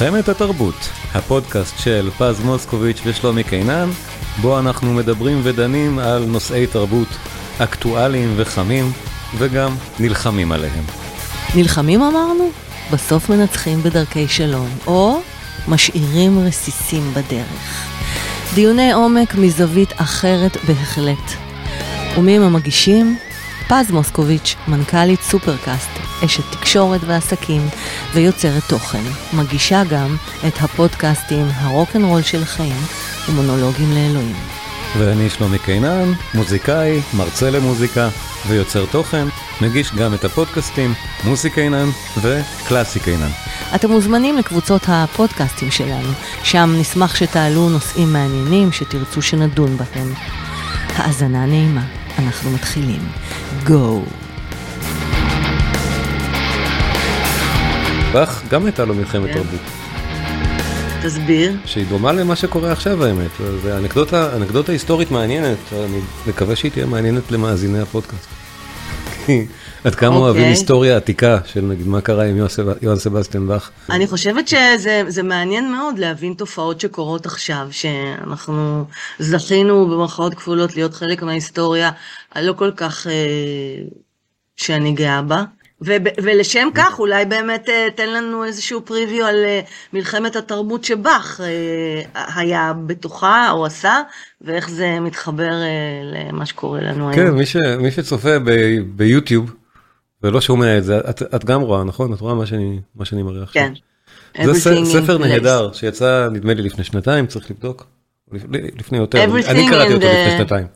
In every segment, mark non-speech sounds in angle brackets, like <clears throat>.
מלחמת התרבות, הפודקאסט של פז מוסקוביץ' ושלומי קינן, בו אנחנו מדברים ודנים על נושאי תרבות אקטואליים וחמים, וגם נלחמים עליהם. נלחמים אמרנו? בסוף מנצחים בדרכי שלום, או משאירים רסיסים בדרך. דיוני עומק מזווית אחרת בהחלט. ומי הם המגישים? פז מוסקוביץ', מנכ"לית סופרקאסט, אשת תקשורת ועסקים ויוצרת תוכן. מגישה גם את הפודקאסטים הרוקנרול של החיים ומונולוגים לאלוהים. ואני שלומי קינן, מוזיקאי, מרצה למוזיקה ויוצר תוכן, מגיש גם את הפודקאסטים מוזיקה קינן וקלאסי קינן. אתם מוזמנים לקבוצות הפודקאסטים שלנו, שם נשמח שתעלו נושאים מעניינים שתרצו שנדון בהם. האזנה נעימה, אנחנו מתחילים. גו! באך גם הייתה לו מלחמת כן. תרבות, תסביר. שהיא דומה למה שקורה עכשיו האמת, זה אנקדוטה, אנקדוטה היסטורית מעניינת, אני מקווה שהיא תהיה מעניינת למאזיני הפודקאסט. עד כמה אוקיי. אוהבים היסטוריה עתיקה של נגיד מה קרה עם יוהאן סבסטיאן באך. אני חושבת שזה זה מעניין מאוד להבין תופעות שקורות עכשיו, שאנחנו זכינו במרכאות כפולות להיות חלק מההיסטוריה הלא כל כך אה, שאני גאה בה. וב- ולשם כך אולי באמת אה, תן לנו איזשהו פריוויו על אה, מלחמת התרבות שבאך היה בתוכה או עשה, ואיך זה מתחבר למה שקורה לנו כן, היום. מי, ש, מי שצופה ב, ביוטיוב ולא שומע את זה, את, את גם רואה, נכון? את רואה מה שאני, מה שאני מראה עכשיו. כן. זה ספר place. נהדר שיצא נדמה לי לפני שנתיים, צריך לבדוק. לפ- לפני יותר, Everything אני קראתי אותו the- לפני שנתיים.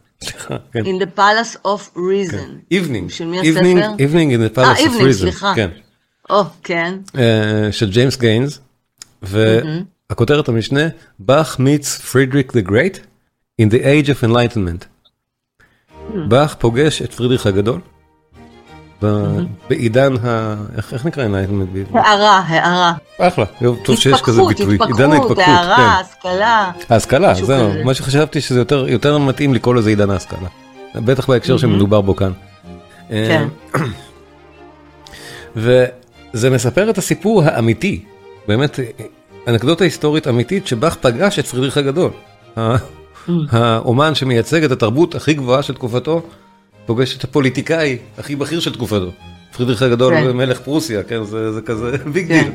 כן. In the Palace of Reason. Evening, של מי Evening, הספר? Evening in the אה, Palace of Evening, Reason, סליחה. כן, או, כן. אה, של ג'יימס גיינס, והכותרת המשנה, באך meets פרידריק the Great in the age of enlightenment. באך פוגש את פרידריך הגדול, בעידן ה... איך נקרא בעברית? הערה, הערה. אחלה, טוב שיש כזה ביטוי, עידן התפכחות, ההתפתחות, הערה, כן. השכלה. ההשכלה, זהו. מה שחשבתי שזה יותר, יותר מתאים לקרוא לזה עידן ההשכלה. בטח בהקשר שמדובר בו כאן. כן. אה, <clears throat> וזה מספר את הסיפור האמיתי, באמת אנקדוטה היסטורית אמיתית שבאך פגש את פרידריך הגדול. ה- האומן שמייצג את התרבות הכי גבוהה של תקופתו, פוגש את הפוליטיקאי הכי בכיר של תקופתו. פרידריך הגדול כן. מלך פרוסיה, כן, זה זה כזה <laughs> big כן. דיל.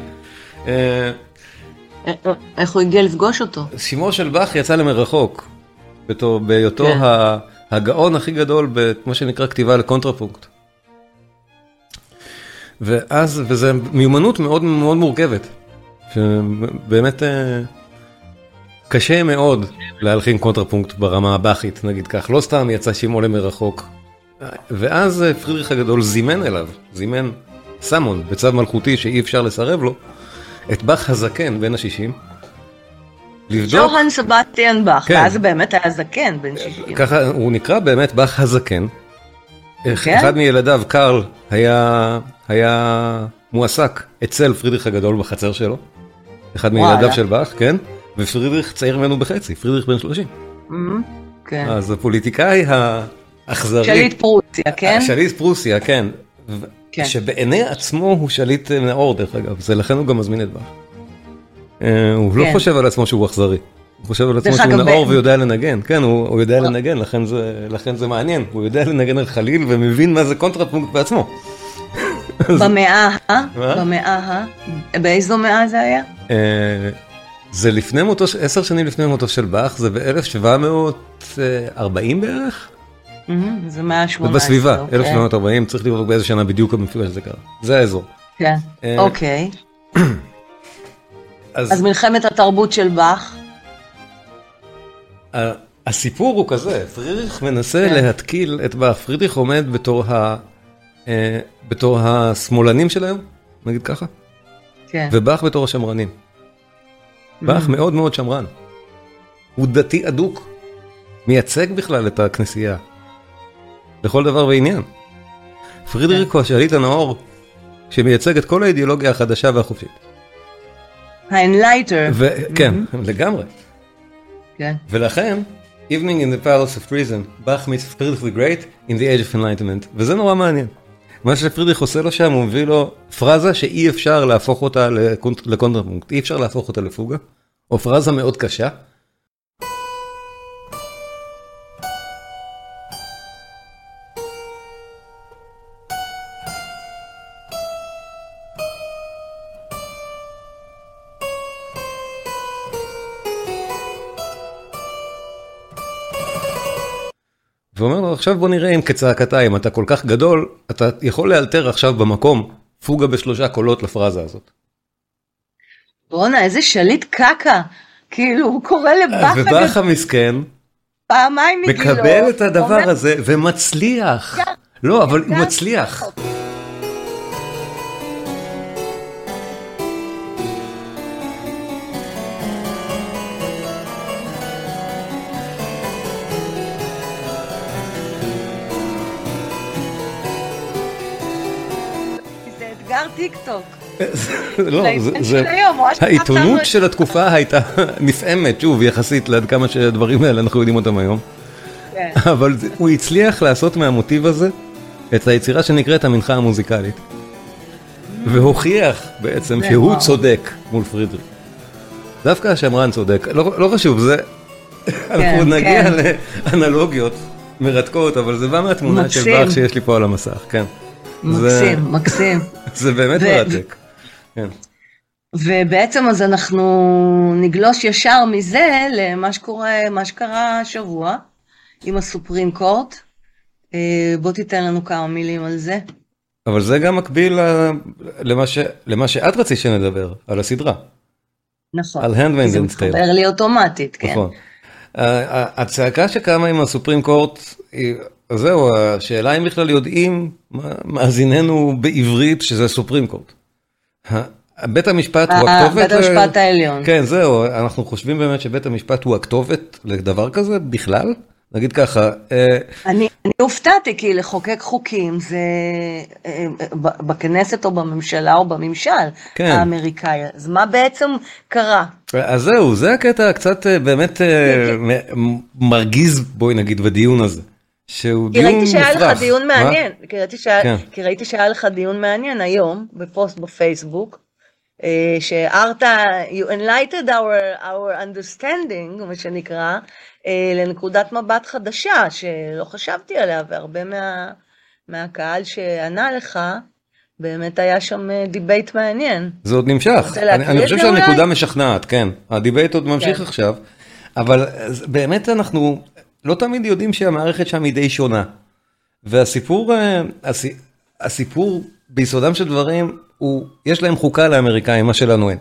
אה, איך הוא הגיע לפגוש אותו? שימו של באך יצא למרחוק, בתור, בהיותו כן. הגאון הכי גדול במה שנקרא כתיבה לקונטרפונקט. ואז, וזה מיומנות מאוד מאוד מורכבת, שבאמת אה, קשה מאוד להלחין קונטרפונקט ברמה הבאכית, נגיד כך, לא סתם יצא שימו למרחוק. ואז אה, פרידריך הגדול זימן אליו, זימן summon בצו מלכותי שאי אפשר לסרב לו, את באך הזקן בן השישים, לבדוק, יוהאן סבסטיאן באך, כן. ואז באמת היה זקן, בן 60. ככה הוא נקרא באמת באך הזקן. כן? אחד מילדיו, קרל, היה, היה מועסק אצל פרידריך הגדול בחצר שלו. אחד וואלה. מילדיו של באך, כן? ופרידריך צעיר ממנו בחצי, פרידריך בן 30. מהמם, כן. אז הפוליטיקאי האכזרי, שליט פרוסיה, כן? שליט פרוסיה, כן. כן. שבעיני עצמו הוא שליט אה, נאור דרך אגב, זה לכן הוא גם מזמין את באך. אה, הוא לא כן. חושב על עצמו שהוא אכזרי. הוא חושב על עצמו שהוא נאור ב- ויודע לנגן, כן, הוא, הוא יודע לנגן, לכן זה, לכן זה מעניין, הוא יודע לנגן על חליל ומבין מה זה קונטרפונקט בעצמו. <laughs> במאה ה... במאה ה... באיזו מאה זה היה? אה, זה לפני מותו, עשר שנים לפני מותו של באך, זה ב-1740 בערך? זה מאה ה-18. זה בסביבה, אוקיי. 1740, צריך לראות באיזה שנה בדיוק המפגש הזה קרה. זה האזור. כן, אה, אוקיי. <clears throat> אז, מלחמת התרבות של באך. הסיפור הוא כזה, פרידריך מנסה כן. להתקיל את באך, פרידריך עומד אה, בתור השמאלנים של היום, נגיד ככה, כן. ובאך בתור השמרנים. באך מאוד מאוד שמרן. הוא דתי אדוק, מייצג בכלל את הכנסייה, לכל דבר ועניין. פרידריק הוא השליט הנאור, שמייצג את כל האידיאולוגיה החדשה והחופשית. ה enlightener. וכן, לגמרי. כן. ולכן, Evening in the Palace of Reason, Bach meets Friedrich the Great in the Age of Enlightenment, וזה נורא מעניין. מה שפרידריך עושה לו שם, הוא מביא לו פרזה שאי אפשר להפוך אותה לקונטרפונקט, אי אפשר להפוך אותה לפוגה, או פרזה מאוד קשה. עכשיו בוא נראה אם כצעקתה אם אתה כל כך גדול אתה יכול לאלתר עכשיו במקום פוגה בשלושה קולות לפרזה הזאת. בואנה איזה שליט קקה כאילו הוא קורא לבאך ובאך המסכן פעמיים מגילו מקבל את הדבר הזה ומצליח לא אבל הוא מצליח. טיק טוק. לא, זה, העיתונות של התקופה הייתה נפעמת, שוב, יחסית לעד כמה שהדברים האלה אנחנו יודעים אותם היום. כן. <laughs> אבל הוא הצליח לעשות מהמוטיב הזה את היצירה שנקראת המנחה המוזיקלית. והוכיח בעצם שהוא צודק מול פרידריך. דווקא השמרן צודק, לא, לא חשוב, זה... אנחנו כן, נגיע כן. לאנלוגיות מרתקות, אבל זה בא מהתמונה של באך שיש לי פה על המסך, כן. מקסים, מקסים. זה <laughs> באמת מרתק. כן. ובעצם אז אנחנו נגלוש ישר מזה למה שקורה, מה שקרה השבוע עם ה Supreme Court. אה, בוא תיתן לנו כמה מילים על זה. אבל זה גם מקביל למה, ש... למה שאת רצית שנדבר, על הסדרה. נכון. על Handmaid's Tale. זה מתחבר לי אוטומטית, כן. נכון. הצעקה שקמה עם ה Supreme Court זהו, השאלה אם בכלל יודעים, מאזיננו בעברית, שזה סופרים קורט. בית המשפט הוא אה, הכתובת? בית המשפט העליון. כן, זהו, אנחנו חושבים באמת שבית המשפט הוא הכתובת לדבר כזה בכלל? נגיד ככה. אה, אני הופתעתי, כי לחוקק חוקים זה אה, בכנסת או בממשלה או בממשל כן. האמריקאי, אז מה בעצם קרה? אז זהו, זה הקטע קצת באמת מרגיז, בואי נגיד, בדיון הזה. שהוא דיון מופרך. כי ראיתי שהיה לך דיון מעניין, כי ראיתי, שהיה, כן. כי ראיתי שהיה לך דיון מעניין היום בפוסט בפייסבוק, אה, שהערת, you enlightened our, our understanding, מה שנקרא, אה, לנקודת מבט חדשה, שלא חשבתי עליה, והרבה מה, מהקהל שענה לך, באמת היה שם debate אה, מעניין. זה עוד נמשך, אני, אני חושב שהנקודה משכנעת, כן, ה debate עוד ממשיך כן. עכשיו, אבל באמת אנחנו, לא תמיד יודעים שהמערכת שם היא די שונה. והסיפור, אה, הסיפור ביסודם של דברים, הוא, יש להם חוקה לאמריקאים, מה שלנו אין.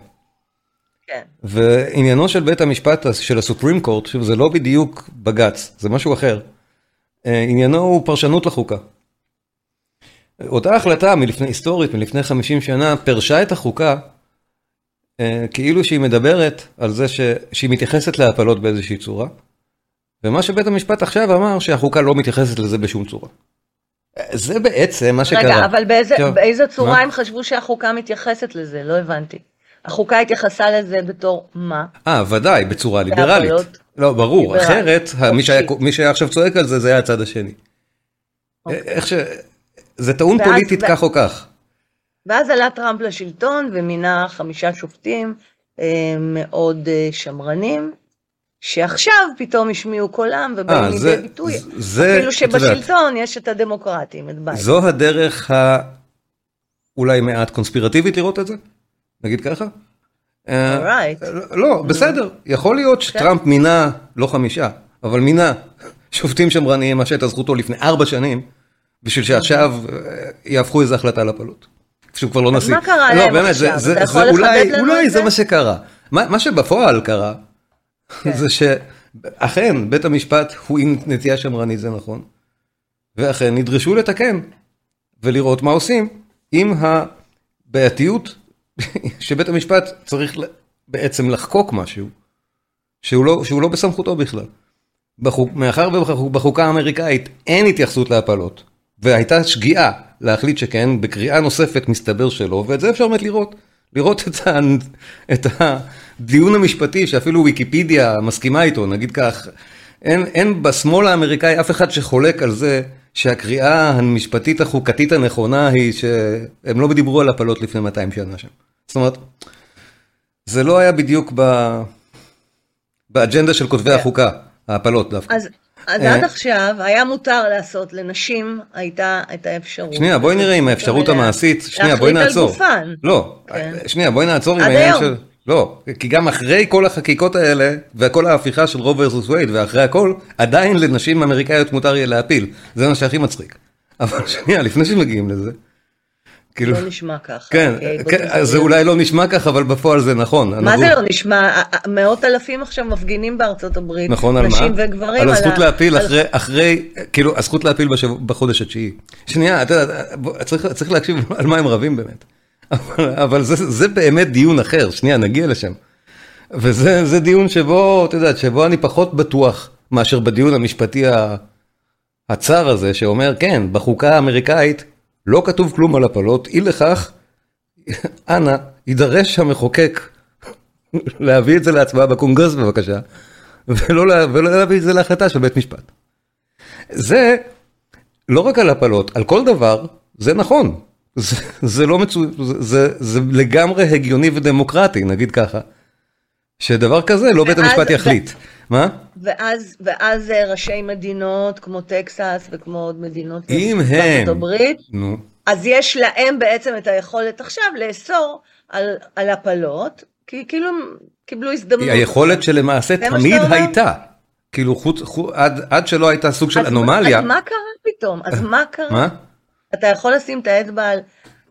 כן. ועניינו של בית המשפט של הסופרים קורט, שזה לא בדיוק בג"ץ, זה משהו אחר. אה, עניינו הוא פרשנות לחוקה. אותה החלטה מלפני, היסטורית, מלפני 50 שנה, פרשה את החוקה אה, כאילו שהיא מדברת על זה ש... שהיא מתייחסת להפלות באיזושהי צורה. ומה שבית המשפט עכשיו אמר שהחוקה לא מתייחסת לזה בשום צורה. זה בעצם מה שקרה. רגע, אבל באיזה, טוב, באיזה צורה מה? הם חשבו שהחוקה מתייחסת לזה? לא הבנתי. החוקה התייחסה לזה בתור מה? אה, ודאי, בצורה ליברלית. לא, ברור, ליברל. אחרת, מי שהיה, מי שהיה עכשיו צועק על זה, זה היה הצד השני. אוקיי. איך ש... זה טעון ואז, פוליטית ו... כך או כך. ואז עלה טראמפ לשלטון ומינה חמישה שופטים אה, מאוד אה, שמרנים. שעכשיו פתאום השמיעו קולם ובאים אה, לידי ביטוי, זה, אפילו שבשלטון יש את הדמוקרטים, את ביידן. זו הדרך האולי מעט קונספירטיבית לראות את זה? נגיד ככה? אה, right. לא, בסדר, יכול להיות כן. שטראמפ מינה, לא חמישה, אבל מינה שופטים שמרניים, מה שהייתה זכותו לפני ארבע שנים, בשביל שעכשיו יהפכו איזו החלטה לפלות. שהוא כבר לא נשיא. אז מה קרה לא, להם עכשיו? זה, אתה יכול לחדד לנו את זה? אולי זה מה שקרה. מה שבפועל קרה, כן. זה שאכן בית המשפט הוא עם נטייה שמרנית זה נכון, ואכן נדרשו לתקן ולראות מה עושים עם הבעייתיות <laughs> שבית המשפט צריך בעצם לחקוק משהו שהוא לא, שהוא לא בסמכותו בכלל. בחוק, מאחר ובחוקה האמריקאית אין התייחסות להפלות, והייתה שגיאה להחליט שכן, בקריאה נוספת מסתבר שלא, ואת זה אפשר באמת לראות. לראות את, ה, את הדיון המשפטי שאפילו ויקיפדיה מסכימה איתו, נגיד כך, אין, אין בשמאל האמריקאי אף אחד שחולק על זה שהקריאה המשפטית החוקתית הנכונה היא שהם לא דיברו על הפלות לפני 200 שנה שם. זאת אומרת, זה לא היה בדיוק ב... באג'נדה של כותבי כן. החוקה, ההפלות דווקא. אז, אז אה. עד עכשיו היה מותר לעשות, לנשים הייתה את האפשרות. שנייה, בואי נראה אם האפשרות. המעשית, שנייה, בואי להחליט על נעצור. גופן. לא, כן. שנייה, בואי נעצור עם עד העניין היום. של... לא, כי גם אחרי כל החקיקות האלה, וכל ההפיכה של רוב versus וייד, ואחרי הכל, עדיין לנשים אמריקאיות מותר יהיה להפיל. זה מה שהכי מצחיק. אבל שנייה, לפני שמגיעים לזה, כאילו... לא נשמע ככה. כן, אוקיי, כן, זה אולי לא נשמע ככה, אבל בפועל זה נכון. מה זה לא נשמע? מאות אלפים עכשיו מפגינים בארצות הברית. נכון, על מה? נשים וגברים. על הזכות ה- להפיל על- אחרי, אחרי, כאילו, הזכות להפיל בשבוע- בחודש התשיעי. שנייה, אתה יודע, צריך, צריך להקשיב על מה הם רבים באמת. אבל, אבל זה, זה באמת דיון אחר, שנייה, נגיע לשם. וזה זה דיון שבו, אתה יודע, שבו אני פחות בטוח מאשר בדיון המשפטי הצר הזה, שאומר, כן, בחוקה האמריקאית לא כתוב כלום על הפלות, אי לכך, אנא, יידרש המחוקק להביא את זה להצבעה בקונגרס בבקשה, ולא, לה, ולא להביא את זה להחלטה של בית משפט. זה לא רק על הפלות, על כל דבר, זה נכון. זה, זה לא מצו... זה, זה, זה לגמרי הגיוני ודמוקרטי, נגיד ככה. שדבר כזה לא בית ואז- המשפט יחליט. מה? ואז, ואז אה, ראשי מדינות כמו טקסס וכמו עוד מדינות אם בארצות הם... הברית, נו. אז יש להם בעצם את היכולת עכשיו לאסור על, על הפלות, כי כאילו קיבלו הזדמנות. היכולת שלמעשה תמיד? הייתה. כאילו חוץ, חוץ, עד, עד שלא הייתה סוג של אז, אנומליה. אז מה קרה פתאום? אז מה קרה? מה? אתה יכול לשים את האצבע על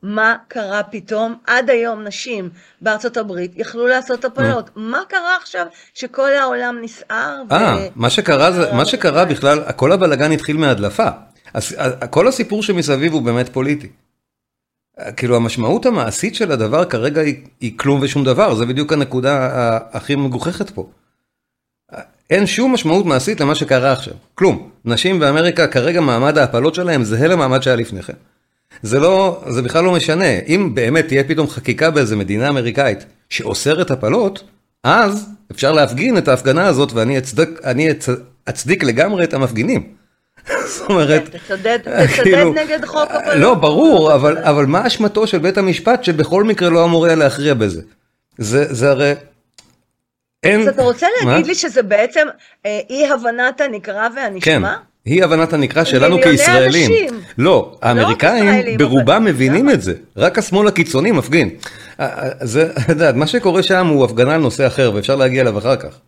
מה קרה פתאום? עד היום נשים בארצות הברית יכלו לעשות הפלות. מה קרה עכשיו שכל העולם נסער? אה, מה שקרה זה, מה שקרה בכלל, כל הבלגן התחיל מהדלפה. אז כל הסיפור שמסביב הוא באמת פוליטי. כאילו המשמעות המעשית של הדבר כרגע היא, היא כלום ושום דבר, זה בדיוק הנקודה הכי מגוחכת פה. אין שום משמעות מעשית למה שקרה עכשיו, כלום. נשים באמריקה כרגע מעמד ההפלות שלהם זהה למעמד שהיה לפני כן. זה לא, זה בכלל לא משנה, אם באמת תהיה פתאום חקיקה באיזה מדינה אמריקאית שאוסרת הפלות, אז אפשר להפגין את ההפגנה הזאת ואני אצדק, אני אצ, אצדיק לגמרי את המפגינים. <laughs> זאת אומרת, כן, תצדד, תצדד כאילו, נגד חוק הפלות. לא, ברור, אבל, אבל מה אשמתו של בית המשפט שבכל מקרה לא אמור היה להכריע בזה? זה, זה הרי... אין... אז אתה רוצה להגיד מה? לי שזה בעצם אה, אי הבנת הנקרא כן, והנשמע? היא הבנת הנקרא שלנו כישראלים. אנשים. לא, האמריקאים ישראלים, ברובם אבל- מבינים את זה, רק השמאל הקיצוני מפגין. אה, אה, זה, <laughs> יודעת, מה שקורה שם הוא הפגנה על נושא אחר ואפשר להגיע אליו אחר כך.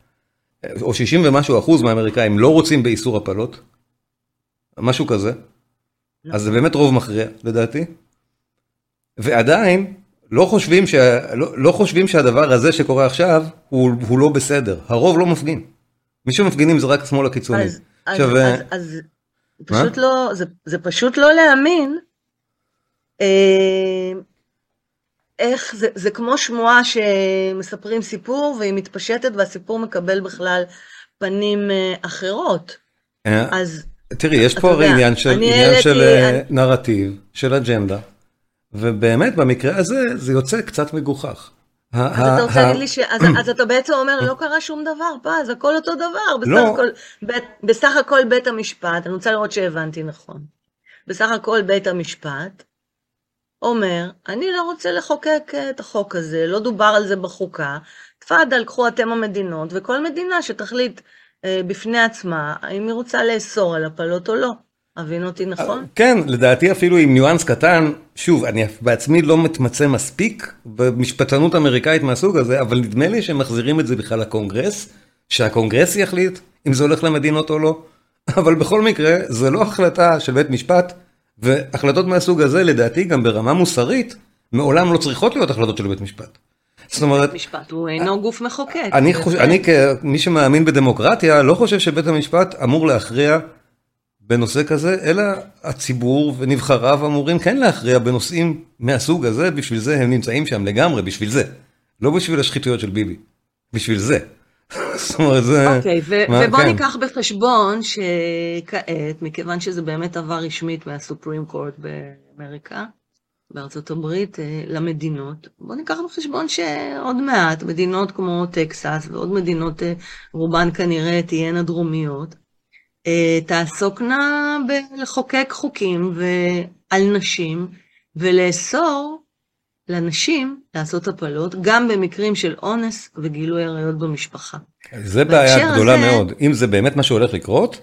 או 60 ומשהו אחוז מהאמריקאים לא רוצים באיסור הפלות, משהו כזה. אז זה באמת רוב מכריע לדעתי. ועדיין לא חושבים, שה, לא, לא חושבים שהדבר הזה שקורה עכשיו הוא, הוא לא בסדר, הרוב לא מפגין. מי שמפגינים זה רק השמאל הקיצוני. אז, אז, עכשיו, אה, אז, אז פשוט לא, זה, זה פשוט לא להאמין. אה, איך זה, זה כמו שמועה שמספרים סיפור והיא מתפשטת והסיפור מקבל בכלל פנים אה, אחרות. אה, אז תראי, יש פה הרי עניין של, עניין העליתי- של אני- נרטיב, של אג'נדה, ובאמת במקרה הזה זה יוצא קצת מגוחך. אז אתה רוצה ה- להגיד לי ש... אז, אז אתה בעצם אומר, לא קרה שום דבר, פז, הכל אותו דבר. בסך, לא. הכל, בית, בסך הכל בית המשפט, אני רוצה לראות שהבנתי נכון. בסך הכל בית המשפט אומר, אני לא רוצה לחוקק אה, את החוק הזה, לא דובר על זה בחוקה. תפאדל, קחו אתם המדינות, וכל מדינה שתחליט אה, בפני עצמה, האם היא רוצה לאסור על הפלות או לא. הבין אותי נכון? כן, לדעתי אפילו עם ניואנס קטן, שוב, אני בעצמי לא מתמצא מספיק במשפטנות אמריקאית מהסוג הזה, אבל נדמה לי שהם מחזירים את זה בכלל לקונגרס, שהקונגרס יחליט אם זה הולך למדינות או לא, <laughs> אבל בכל מקרה, זה לא החלטה של בית משפט, והחלטות מהסוג הזה, לדעתי, גם ברמה מוסרית, מעולם לא צריכות להיות החלטות של בית משפט. זאת אומרת, משפט הוא אינו גוף מחוקק. אני, זה- אני כמי שמאמין בדמוקרטיה, לא חושב שבית המשפט אמור להכריע בנושא כזה, אלא הציבור ונבחריו אמורים כן להכריע בנושאים מהסוג הזה, בשביל זה הם נמצאים שם לגמרי, בשביל זה. לא בשביל השחיתויות של ביבי, בשביל זה. <laughs> זאת אומרת, זה... אוקיי, ובוא כן. ניקח בחשבון שכעת, מכיוון שזה באמת עבר רשמית מהסופרים קורט באמריקה, בארצות הברית, אה, למדינות, בוא ניקח בחשבון שעוד מעט מדינות כמו טקסס ועוד מדינות, אה, רובן כנראה תהיינה דרומיות, תעסוקנה בלחוקק חוקים על נשים ולאסור לנשים לעשות הפלות, גם במקרים של אונס וגילוי עריות במשפחה. זה בעיה גדולה הזה... מאוד. אם זה באמת מה שהולך לקרות,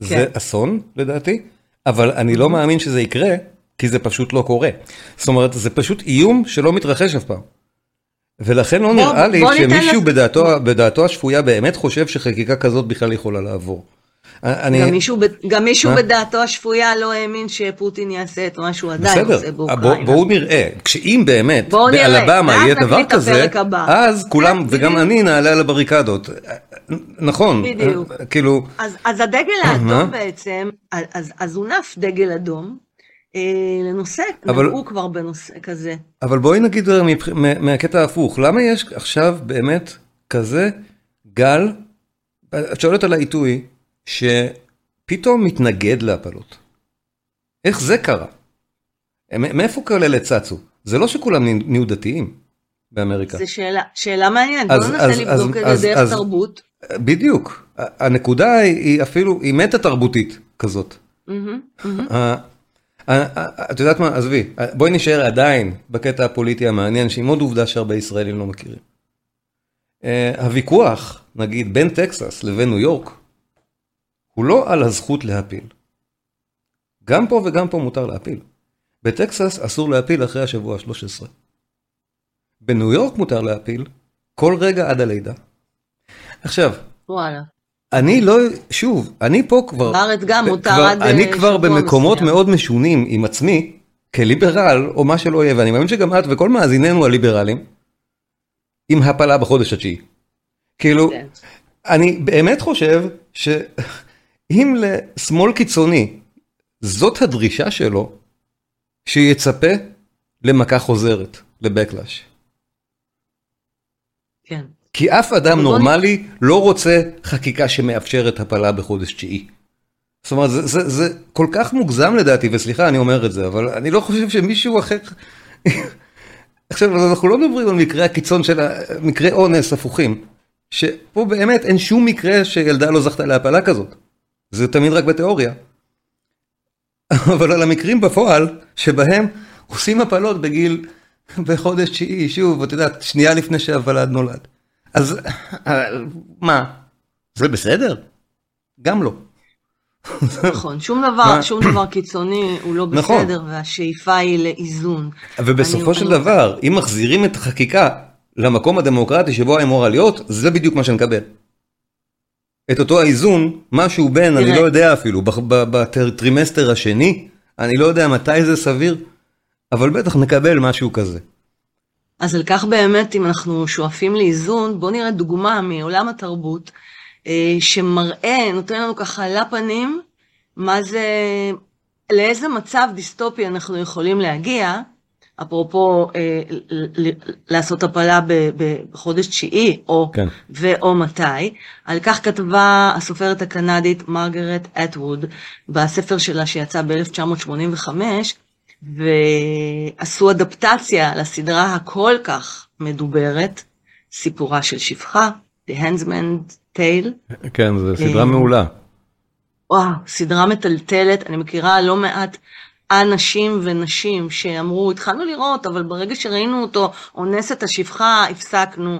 כן. זה אסון לדעתי, אבל אני לא מאמין שזה יקרה, כי זה פשוט לא קורה. זאת אומרת, זה פשוט איום שלא מתרחש אף פעם. ולכן לא בוא, נראה לי שמישהו לס... בדעתו, בדעתו השפויה באמת חושב שחקיקה כזאת בכלל יכולה לעבור. אני... גם מישהו, גם מישהו בדעתו השפויה לא האמין שפוטין יעשה את מה שהוא עדיין בסדר, עושה באוקראינה. בוא, בואו נראה, כשאם באמת באלבמה יהיה דבר כזה, אז כולם, וגם. אני נעלה על הבריקדות. נכון, בדיוק. כאילו... אז, אז הדגל האדום בעצם, אז, אז הונף דגל אדום, אה, לנושא, אבל, נגעו כבר בנושא כזה. אבל בואי נגיד מהקטע ההפוך, למה יש עכשיו באמת כזה גל, את שואלת על העיתוי, שפתאום מתנגד להפלות. איך זה קרה? מאיפה כאלה צצו? זה לא שכולם נהיו דתיים באמריקה. זו שאלה, שאלה מעניינת, בואו ננסה לבדוק את זה דרך תרבות. בדיוק, הנקודה היא אפילו, היא מטה תרבותית כזאת. את יודעת מה, עזבי, בואי נשאר עדיין בקטע הפוליטי המעניין, שעם עוד עובדה שהרבה ישראלים לא מכירים. אה, הוויכוח, נגיד, בין טקסס לבין ניו יורק, הוא לא על הזכות להפיל. גם פה וגם פה מותר להפיל. בטקסס אסור להפיל אחרי השבוע ה-13. בניו יורק מותר להפיל כל רגע עד הלידה. עכשיו, וואלה. אני לא, שוב, אני פה כבר, בארץ גם מותר כבר, עד אני כבר במקומות מסוים. מאוד משונים עם עצמי, כליברל, או מה שלא יהיה, ואני מאמין שגם את וכל מאזיננו הליברלים, עם הפלה בחודש התשיעי. כאילו, כן. אני באמת חושב ש... אם לשמאל קיצוני זאת הדרישה שלו, שיצפה למכה חוזרת, לבקלאש. כן. כי אף אדם נורמלי לא רוצה חקיקה שמאפשרת הפלה בחודש תשיעי. זאת אומרת, זה, זה, זה כל כך מוגזם לדעתי, וסליחה, אני אומר את זה, אבל אני לא חושב שמישהו אחר... <laughs> עכשיו, אנחנו לא מדברים על מקרי הקיצון של מקרי אונס הפוכים, שפה באמת אין שום מקרה שילדה לא זכתה להפלה כזאת. זה תמיד רק בתיאוריה. אבל על המקרים בפועל, שבהם עושים הפלות בגיל, בחודש תשיעי, שוב, את יודעת, שנייה לפני שהוולד נולד. אז מה, זה בסדר? גם לא. נכון, שום דבר, שום דבר קיצוני הוא לא נכון. בסדר, והשאיפה היא לאיזון. ובסופו של דבר, אם מחזירים את החקיקה למקום הדמוקרטי שבו היא אמורה להיות, זה בדיוק מה שנקבל. את אותו האיזון, משהו בין, אני לא יודע אפילו, בטרימסטר השני, אני לא יודע מתי זה סביר, אבל בטח נקבל משהו כזה. אז על כך באמת, אם אנחנו שואפים לאיזון, בואו נראה דוגמה מעולם התרבות, אה, שמראה, נותן לנו ככה לפנים, מה זה, לאיזה מצב דיסטופי אנחנו יכולים להגיע, אפרופו אה, לעשות הפלה בחודש תשיעי, או כן. ואו מתי, על כך כתבה הסופרת הקנדית מרגרט אטווד בספר שלה שיצא ב-1985, ועשו אדפטציה לסדרה הכל כך מדוברת, סיפורה של שפחה, The Handsman Tale. כן, זו סדרה מעולה. וואו, סדרה מטלטלת, אני מכירה לא מעט אנשים ונשים שאמרו, התחלנו לראות, אבל ברגע שראינו אותו אונס את השפחה, הפסקנו.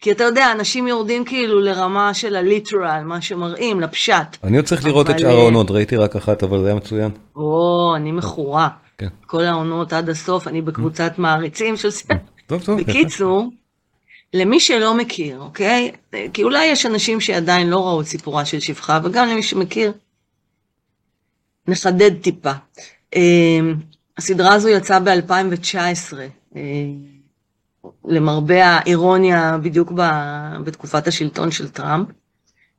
כי אתה יודע, אנשים יורדים כאילו לרמה של הליטרל, מה שמראים, לפשט. אני עוד צריך לראות את שאר העונות, ראיתי רק אחת, אבל זה היה מצוין. או, אני מכורה. כן. כל העונות עד הסוף, אני בקבוצת מעריצים של סרט. טוב, טוב. בקיצור, למי שלא מכיר, אוקיי? כי אולי יש אנשים שעדיין לא ראו את סיפורה של שפחה, וגם למי שמכיר, נחדד טיפה. אמ, הסדרה הזו יצאה ב-2019, אה, למרבה האירוניה בדיוק בתקופת השלטון של טראמפ.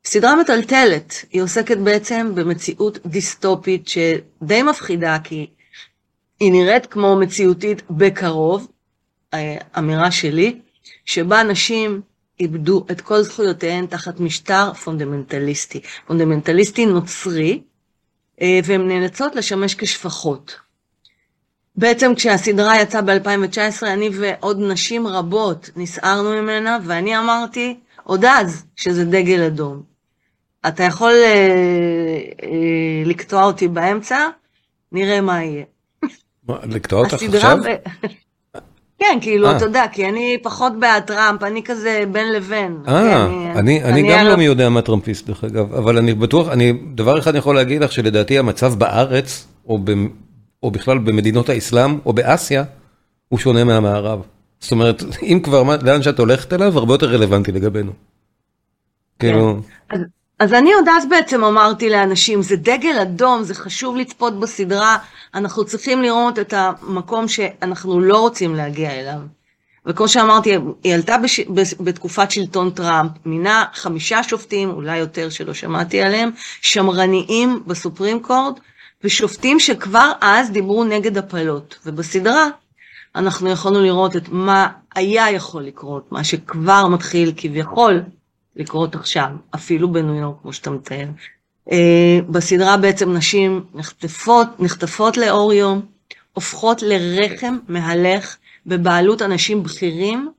סדרה מטלטלת, היא עוסקת בעצם במציאות דיסטופית שדי מפחידה כי היא נראית כמו מציאותית בקרוב, אה, אמירה שלי, שבה נשים איבדו את כל זכויותיהן תחת משטר פונדמנטליסטי, פונדמנטליסטי נוצרי, והן נאלצות לשמש כשפחות. בעצם כשהסדרה יצאה ב-2019, אני ועוד נשים רבות נסערנו ממנה, ואני אמרתי עוד אז שזה דגל אדום. אתה יכול אה, אה, לקטוע אותי באמצע, נראה מה יהיה. לקטוע אותך עכשיו? כן, כאילו, אה. אתה יודע, כי אני פחות בעד טראמפ, אני כזה בין לבין. אה, אוקיי? אני, אני גם על- לא מי יודע מה טראמפיסט דרך אגב, אבל אני בטוח, אני דבר אחד יכול להגיד לך שלדעתי המצב בארץ, או, ב, או בכלל במדינות האסלאם, או באסיה, הוא שונה מהמערב. זאת אומרת, אם כבר, לאן שאת הולכת אליו, הרבה יותר רלוונטי לגבינו. כאילו, אז, אני עוד אז בעצם אמרתי לאנשים, זה דגל אדום, זה חשוב לצפות בסדרה, אנחנו צריכים לראות את המקום שאנחנו לא רוצים להגיע אליו. וכמו שאמרתי, היא עלתה בש... בתקופת שלטון טראמפ, מינה חמישה שופטים, אולי יותר שלא שמעתי עליהם, שמרניים בסופרים קורט, ושופטים שכבר אז דיברו נגד הפלות. ובסדרה אנחנו יכולנו לראות את מה היה יכול לקרות, מה שכבר מתחיל כביכול לקרות עכשיו, אפילו בניו יורק, כמו שאתה מתאר. אה, בסדרה בעצם נשים נחטפות, נחטפות לאור יום, הופכות לרחם מהלך בבעלות אנשים בכירים,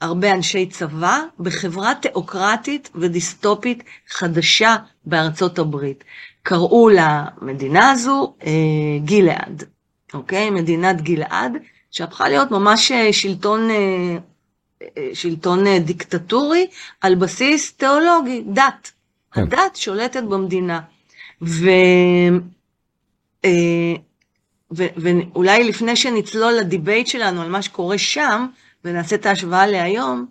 הרבה אנשי צבא, בחברה תיאוקרטית ודיסטופית חדשה בארצות הברית. קראו למדינה הזו אה, גילעד, אוקיי? מדינת גלעד, שהפכה להיות ממש אה, שלטון, שלטון אה, דיקטטורי על בסיס תיאולוגי, דת. כן. הדת שולטת במדינה. ו... אה, ו- ואולי לפני שנצלול לדיבייט שלנו על מה שקורה שם, ונעשה את ההשוואה להיום,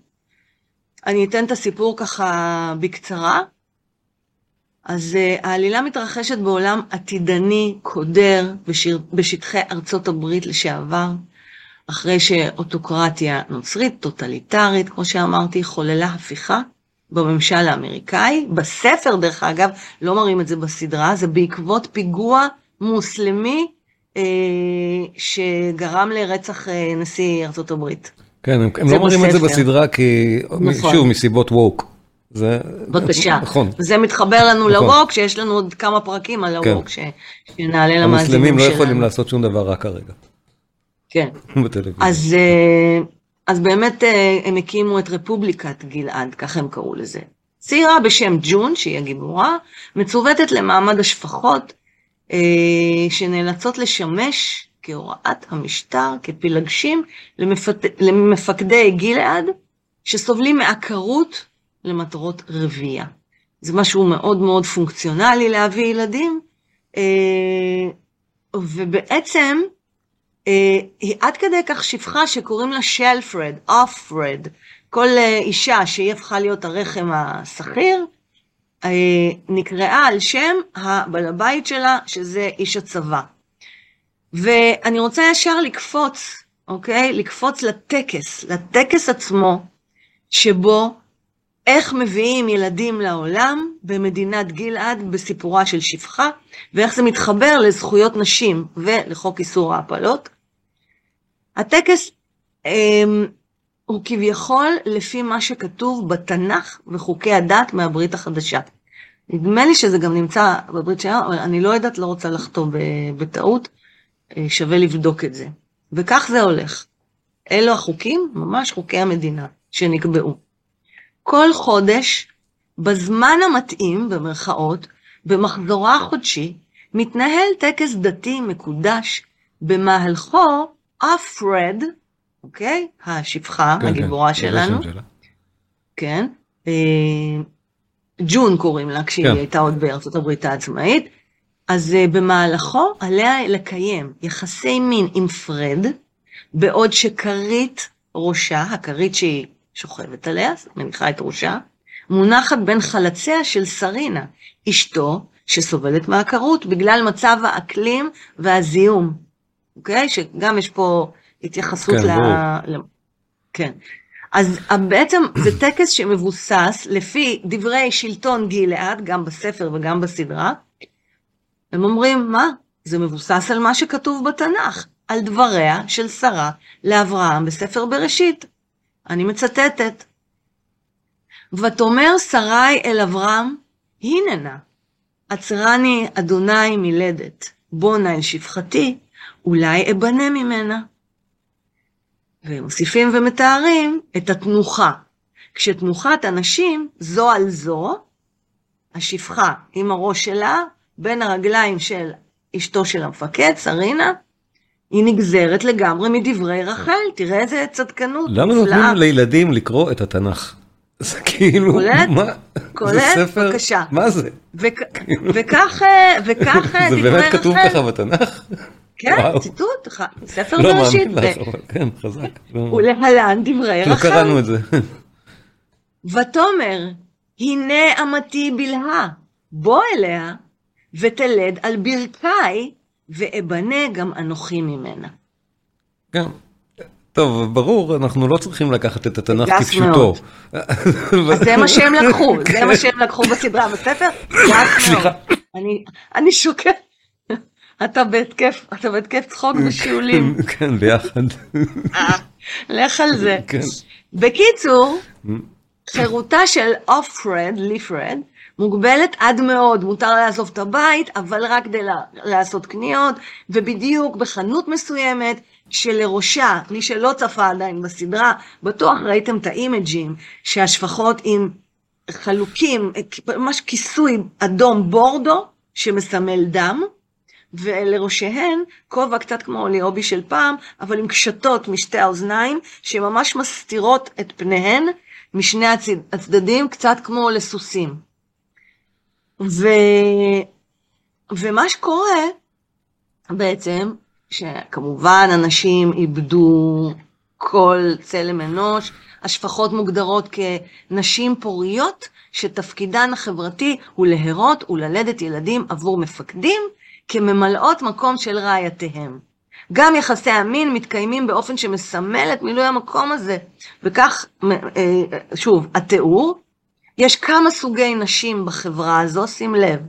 אני אתן את הסיפור ככה בקצרה. אז uh, העלילה מתרחשת בעולם עתידני, קודר, בשיר, בשטחי ארצות הברית לשעבר, אחרי שאוטוקרטיה נוצרית, טוטליטרית, כמו שאמרתי, חוללה הפיכה בממשל האמריקאי. בספר, דרך אגב, לא מראים את זה בסדרה, זה בעקבות פיגוע מוסלמי אה, שגרם לרצח אה, נשיא ארצות הברית. כן, הם, הם לא מראים את זה. בסדרה כי, נכון. שוב, מסיבות ווק. זה, בבקשה. נכון. זה מתחבר לנו נכון. לווק, שיש לנו עוד כמה פרקים על כן. הווק, ש- שנעלה למאזינים המוסלמים שלנו. לא יכולים לעשות שום דבר רע כרגע, כן. בטלוויזיה. אז, אה, אז באמת אה, הם הקימו את רפובליקת גלעד, ככה הם קראו לזה. צעירה בשם ג'ון, שהיא הגיבורה, מצוותת למעמד השפחות, אה, שנאלצות לשמש כהוראת המשטר, כפילגשים למפת... למפקדי גלעד, שסובלים מעקרות למטרות רבייה. זה משהו מאוד מאוד פונקציונלי להביא ילדים, ובעצם היא עד כדי כך שפחה שקוראים לה שלפרד, אופרד. כל אה, אישה שהיא הפכה להיות הרחם השכיר, אה, נקראה על שם הבעל הבית שלה, שזה איש הצבא. ואני רוצה ישר לקפוץ, אוקיי? לקפוץ לטקס, לטקס עצמו, שבו איך מביאים ילדים לעולם במדינת גלעד בסיפורה של שפחה, ואיך זה מתחבר לזכויות נשים ולחוק איסור ההפלות. הטקס אמ, הוא כביכול לפי מה שכתוב בתנ"ך וחוקי הדת מהברית החדשה. נדמה לי שזה גם נמצא בברית שלנו, אבל אני לא יודעת, לא רוצה לחטוא ב- בטעות, אה, שווה לבדוק את זה. וכך זה הולך. אלו החוקים, ממש חוקי המדינה שנקבעו. כל חודש, בזמן המתאים, במרכאות, במחזורה החודשי, מתנהל טקס דתי מקודש, במהלכו אפרד, אוקיי? השפחה, כן, הגיבורה כן, שלנו, שלה. כן? אה, ג'ון קוראים לה, כשהיא כן. הייתה עוד בארצות הברית העצמאית. אז אה, במהלכו עליה לקיים יחסי מין עם פרד, בעוד שכרית ראשה, הכרית שהיא שוכבת עליה, מניחה את ראשה, מונחת בין חלציה של סרינה, אשתו, שסובלת מעקרות בגלל מצב האקלים והזיהום. אוקיי? שגם יש פה התייחסות כן, ל... ל... כן. אז בעצם זה טקס שמבוסס לפי דברי שלטון גלעד, גם בספר וגם בסדרה. הם אומרים, מה? זה מבוסס על מה שכתוב בתנ"ך, על דבריה של שרה לאברהם בספר בראשית. אני מצטטת. ותאמר שרי אל אברהם, הנה נא, עצרני אדוני מלדת, בונה אל שפחתי, אולי אבנה ממנה. ומוסיפים ומתארים את התנוחה. כשתנוחת אנשים זו על זו, השפחה עם הראש שלה בין הרגליים של אשתו של המפקד, סרינה, היא נגזרת לגמרי מדברי רחל, תראה איזה צדקנות למה נותנים לילדים לקרוא את התנ"ך? <laughs> זה כאילו, קולט? מה? קולט? זה ספר, בבקשה. מה זה? וכ- <laughs> וכך, אה, וכך אה, זה דברי באמת כתוב רחל. ככה בתנ"ך? כן, וואו. ציטוט, ספר לא בראשית. מאמין לך, אבל כן, חזק. לא- ולהלן דברי לא רחל. קראנו את זה. ותאמר, הנה אמתי בלהה, בוא אליה, ותלד על ברכי, ואבנה גם אנוכי ממנה. כן. טוב, ברור, אנחנו לא צריכים לקחת את התנ"ך כפשוטו. אז זה מה שהם לקחו, זה מה שהם לקחו בסדרה, בספר, סליחה. אני- שוקל, אתה בהתקף, אתה בהתקף צחוק בשיעולים, כן, ביחד. אה, לך על זה. כן. בקיצור, חירותה של אופרד, ליפרד, מוגבלת עד מאוד, מותר לעזוב את הבית, אבל רק כדי לעשות קניות, ובדיוק בחנות מסוימת, שלראשה, מי שלא צפה עדיין בסדרה, בטוח ראיתם את האימג'ים, שהשפחות עם חלוקים, ממש כיסוי אדום בורדו, שמסמל דם, ולראשיהן כובע קצת כמו ליאובי של פעם, אבל עם קשתות משתי האוזניים, שממש מסתירות את פניהן משני הצד, הצדדים, קצת כמו לסוסים. ו... ומה שקורה בעצם, שכמובן אנשים איבדו כל צלם אנוש, השפחות מוגדרות כנשים פוריות, שתפקידן החברתי הוא להרות וללדת ילדים עבור מפקדים, כממלאות מקום של רעייתיהם. גם יחסי המין מתקיימים באופן שמסמל את מילוי המקום הזה. וכך, אה, שוב, התיאור, יש כמה סוגי נשים בחברה הזו, שים לב.